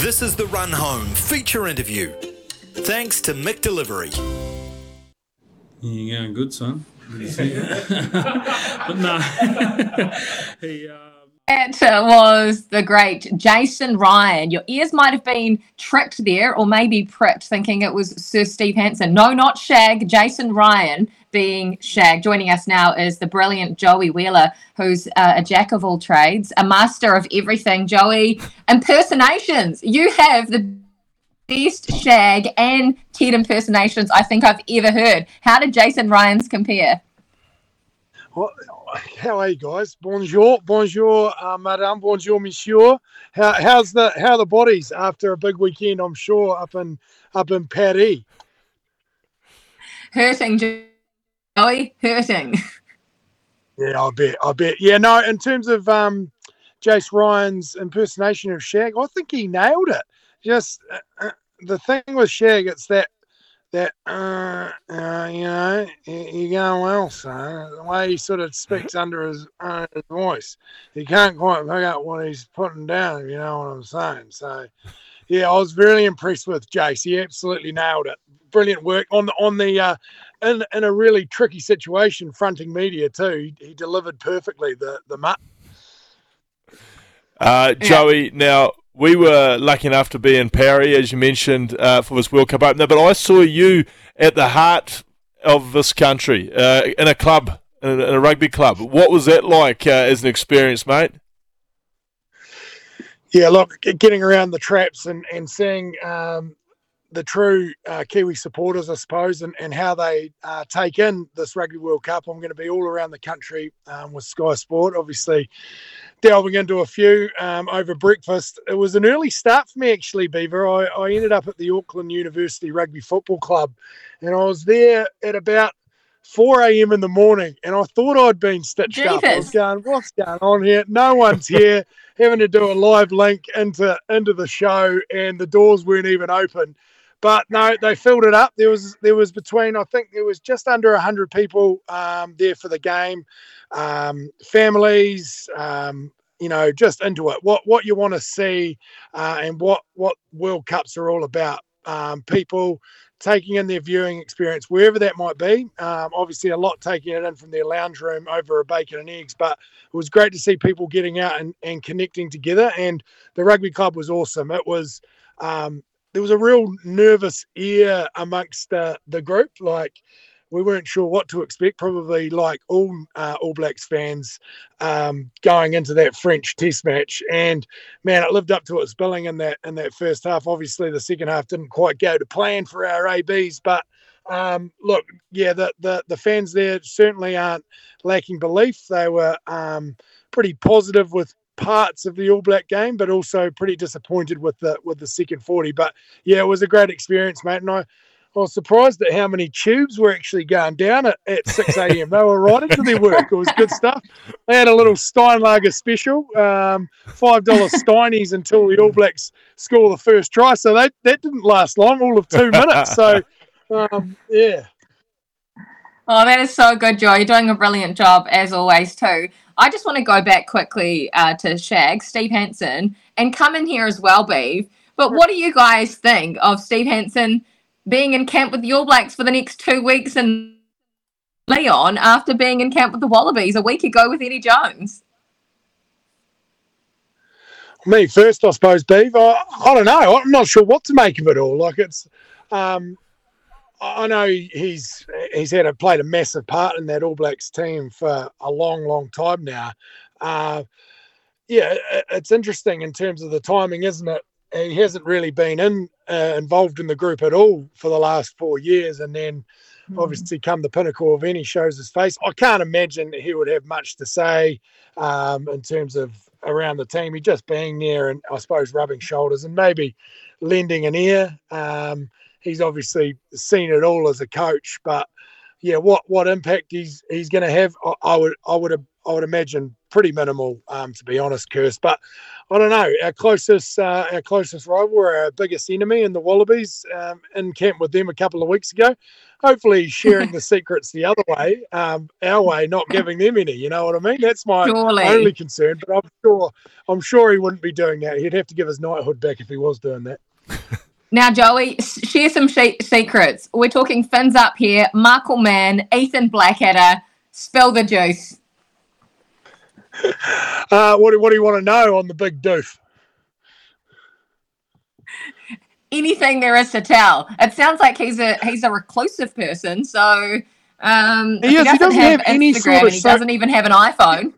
This is the Run Home feature interview. Thanks to Mick Delivery. You're going good, son. but no, he. Uh, It was the great Jason Ryan. Your ears might have been tricked there, or maybe pricked, thinking it was Sir Steve Hansen. No, not Shag. Jason Ryan being Shag. Joining us now is the brilliant Joey Wheeler, who's uh, a jack of all trades, a master of everything. Joey, impersonations. You have the best Shag and Ted impersonations I think I've ever heard. How did Jason Ryan's compare? Well, how are you guys? Bonjour, bonjour, uh, madame, bonjour, monsieur. How, how's the how are the bodies after a big weekend? I'm sure up in up in Paris. Hurting, Joey, hurting. Yeah, I bet, I bet. Yeah, no. In terms of um, Jace Ryan's impersonation of Shag, I think he nailed it. Just uh, uh, the thing with Shag, it's that that uh, uh you know you- you're going well, son. The way he sort of speaks under his, uh, his voice, you can't quite pick out what he's putting down. If you know what I'm saying. So, yeah, I was really impressed with Jace. He absolutely nailed it. Brilliant work on the on the uh, in in a really tricky situation, fronting media too. He, he delivered perfectly. The the mutt. Uh, Joey, now we were lucky enough to be in Paris, as you mentioned, uh, for this World Cup opener, but I saw you at the heart of this country uh, in a club, in a, in a rugby club. What was that like uh, as an experience, mate? Yeah, look, getting around the traps and and seeing um, the true uh, Kiwi supporters, I suppose, and, and how they uh, take in this Rugby World Cup. I'm going to be all around the country um, with Sky Sport, obviously delving into a few um, over breakfast. It was an early start for me, actually, Beaver. I, I ended up at the Auckland University Rugby Football Club, and I was there at about 4 a.m. in the morning, and I thought I'd been stitched up. I was going, "What's going on here? No one's here." Having to do a live link into into the show, and the doors weren't even open. But no, they filled it up. There was there was between I think there was just under hundred people um, there for the game, um, families, um, you know, just into it. What what you want to see, uh, and what what World Cups are all about. Um, people taking in their viewing experience wherever that might be. Um, obviously, a lot taking it in from their lounge room over a bacon and eggs, but it was great to see people getting out and, and connecting together. And the rugby club was awesome. It was um, there was a real nervous air amongst the, the group. Like we weren't sure what to expect. Probably like all uh, All Blacks fans um, going into that French Test match. And man, it lived up to its billing in that in that first half. Obviously, the second half didn't quite go to plan for our ABs, but um, look, yeah, the, the the fans there certainly aren't lacking belief. They were um, pretty positive with parts of the All Black game, but also pretty disappointed with the with the second forty. But yeah, it was a great experience, mate. And I, I was surprised at how many tubes were actually going down at, at 6 a.m. they were right into their work. It was good stuff. They had a little Steinlager special, um, $5 Steinies until the All Blacks score the first try. So that, that didn't last long, all of two minutes. So, um, yeah. Oh, that is so good, Joe. You're doing a brilliant job as always, too. I just want to go back quickly uh, to Shag, Steve Hansen, and come in here as well, Beeve. But what do you guys think of Steve Hansen being in camp with the All Blacks for the next two weeks in Lyon after being in camp with the Wallabies a week ago with Eddie Jones? me first, I suppose, Beeve. I, I don't know. I'm not sure what to make of it all. Like it's, um, I know he's he's had a played a massive part in that All Blacks team for a long, long time now. Uh, yeah, it's interesting in terms of the timing, isn't it? He hasn't really been in uh, involved in the group at all for the last four years, and then obviously come the pinnacle of any shows his face. I can't imagine he would have much to say um, in terms of around the team. He just being there and I suppose rubbing shoulders and maybe lending an ear. Um, he's obviously seen it all as a coach, but yeah, what what impact he's he's going to have, I, I, would I would I would imagine pretty minimal, um, to be honest, Kirst. But I don't know. Our closest uh, our closest rival, our biggest enemy, in the Wallabies, um, in camp with them a couple of weeks ago. Hopefully, sharing the secrets the other way, um, our way, not giving them any. You know what I mean? That's my Surely. only concern. But I'm sure I'm sure he wouldn't be doing that. He'd have to give his knighthood back if he was doing that. Now, Joey, share some she- secrets. We're talking fins up here. Michael Mann, Ethan Blackadder. Spill the juice. Uh, what, do- what do you want to know on the big doof? Anything there is to tell. It sounds like he's a he's a reclusive person. So um, He is. He doesn't have any Instagram sort of and he so- doesn't even have an iPhone.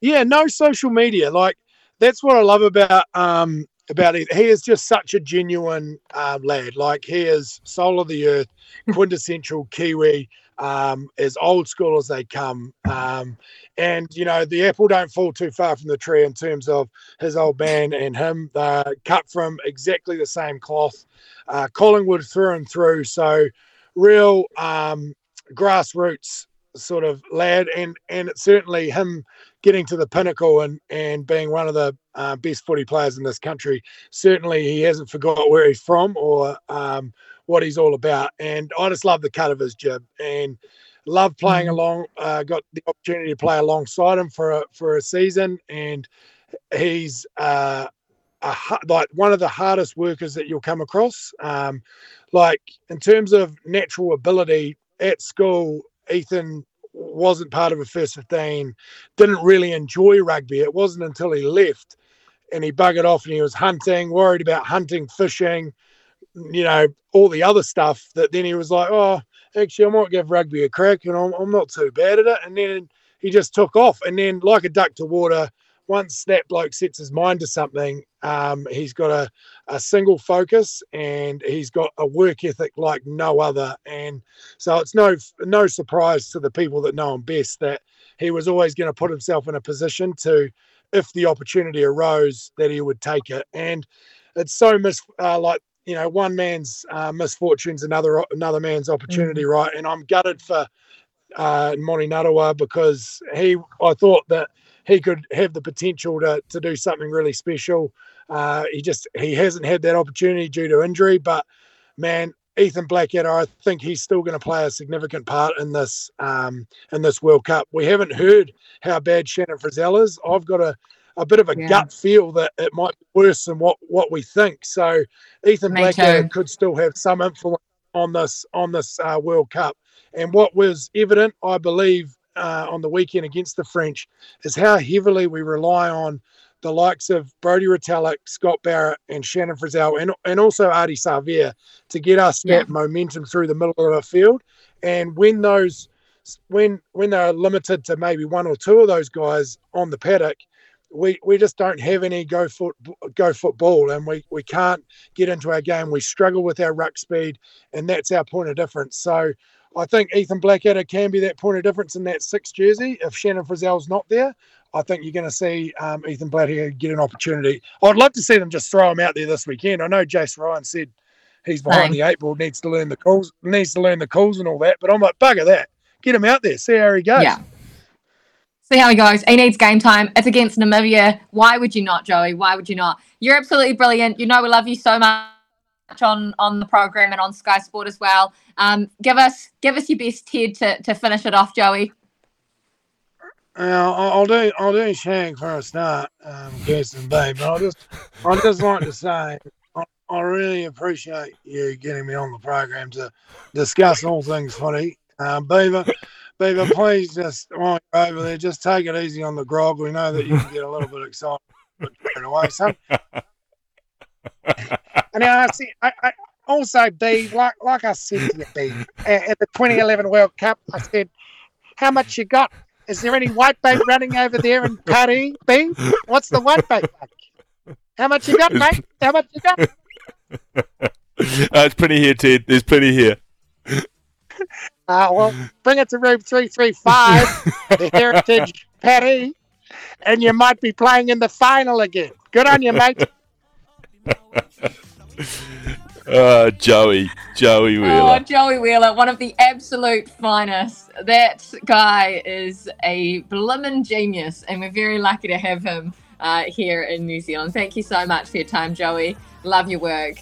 Yeah, no social media. Like that's what I love about um about it. He is just such a genuine um, lad. Like he is soul of the earth, quintessential Kiwi, um, as old school as they come. Um, and you know the apple don't fall too far from the tree in terms of his old man and him. They're cut from exactly the same cloth. Uh, Collingwood through and through. So real um, grassroots sort of lad, and and it's certainly him getting to the pinnacle and and being one of the uh, best footy players in this country. Certainly, he hasn't forgot where he's from or um, what he's all about. And I just love the cut of his jib and love playing along. Uh, got the opportunity to play alongside him for a, for a season, and he's. Uh, a, like one of the hardest workers that you'll come across. Um, like in terms of natural ability at school, Ethan wasn't part of a first 15, didn't really enjoy rugby. It wasn't until he left and he buggered off and he was hunting, worried about hunting, fishing, you know, all the other stuff that then he was like, oh, actually, I might give rugby a crack and I'm, I'm not too bad at it. And then he just took off. And then, like a duck to water, once that bloke sets his mind to something, um, he's got a, a single focus and he's got a work ethic like no other. And so it's no no surprise to the people that know him best that he was always going to put himself in a position to, if the opportunity arose, that he would take it. And it's so mis uh, like you know one man's uh, misfortunes another another man's opportunity, right? And I'm gutted for uh, Emoni Narawa because he I thought that he could have the potential to to do something really special. Uh, he just he hasn't had that opportunity due to injury, but man, Ethan Blackadder, I think he's still going to play a significant part in this um, in this World Cup. We haven't heard how bad Shannon Frizzell is. I've got a a bit of a Yeah. gut feel that it might be worse than what what we think. So Ethan Me Blackadder too. could still have some influence on this on this uh, World Cup. And what was evident, I believe, uh, on the weekend against the French is how heavily we rely on the likes of Brodie Retallick, Scott Barrett, and Shannon Frizzell, and, and also Ardie Savea to get us Yeah. that momentum through the middle of the field. And when those when when they're limited to maybe one or two of those guys on the paddock, we, we just don't have any go foot go football, and we, we can't get into our game. We struggle with our ruck speed, and that's our point of difference. So I think Ethan Blackadder can be that point of difference in that six jersey. If Shannon Frizzell's not there, I think you're going to see um, Ethan Blackadder get an opportunity. I'd love to see them just throw him out there this weekend. I know Jace Ryan said he's behind the eight ball, needs to learn the calls, needs to learn the calls and all that. But I'm like, bugger that. Get him out there, see how he goes. Yeah. See how he goes. He needs game time. It's against Namibia. Why would you not, Joey? Why would you not? You're absolutely brilliant. You know we love you so much on on the program and on Sky Sport as well. Um, give us give us your best Ted to, to finish it off, Joey. I'll do I'll do Shag for a start, um, Kirsten Bay, but I just I just like to say I, I really appreciate you getting me on the program to discuss all things footy. Um, Beaver, Beaver, please just while you're over there, just take it easy on the grog. We know that you can get a little bit excited, but away. So, and I see. I, I also, B, like like I said to you, B, at, at the 2011 World Cup, I said, "How much you got?" Is there any white bait running over there in Paris? B? What's the white bait like? How much you got, mate? How much you got? Uh, it's plenty here, Ted. There's plenty here. Uh, well, bring it to room 335, the Heritage Paris. and you might be playing in the final again. Good on you, mate. Uh, Joey, Joey Wheeler. Oh, Wheeler. Joey Wheeler, one of the absolute finest. That guy is a blimmin' genius, and we're very lucky to have him uh, here in New Zealand. Thank you so much for your time, Joey. Love your work.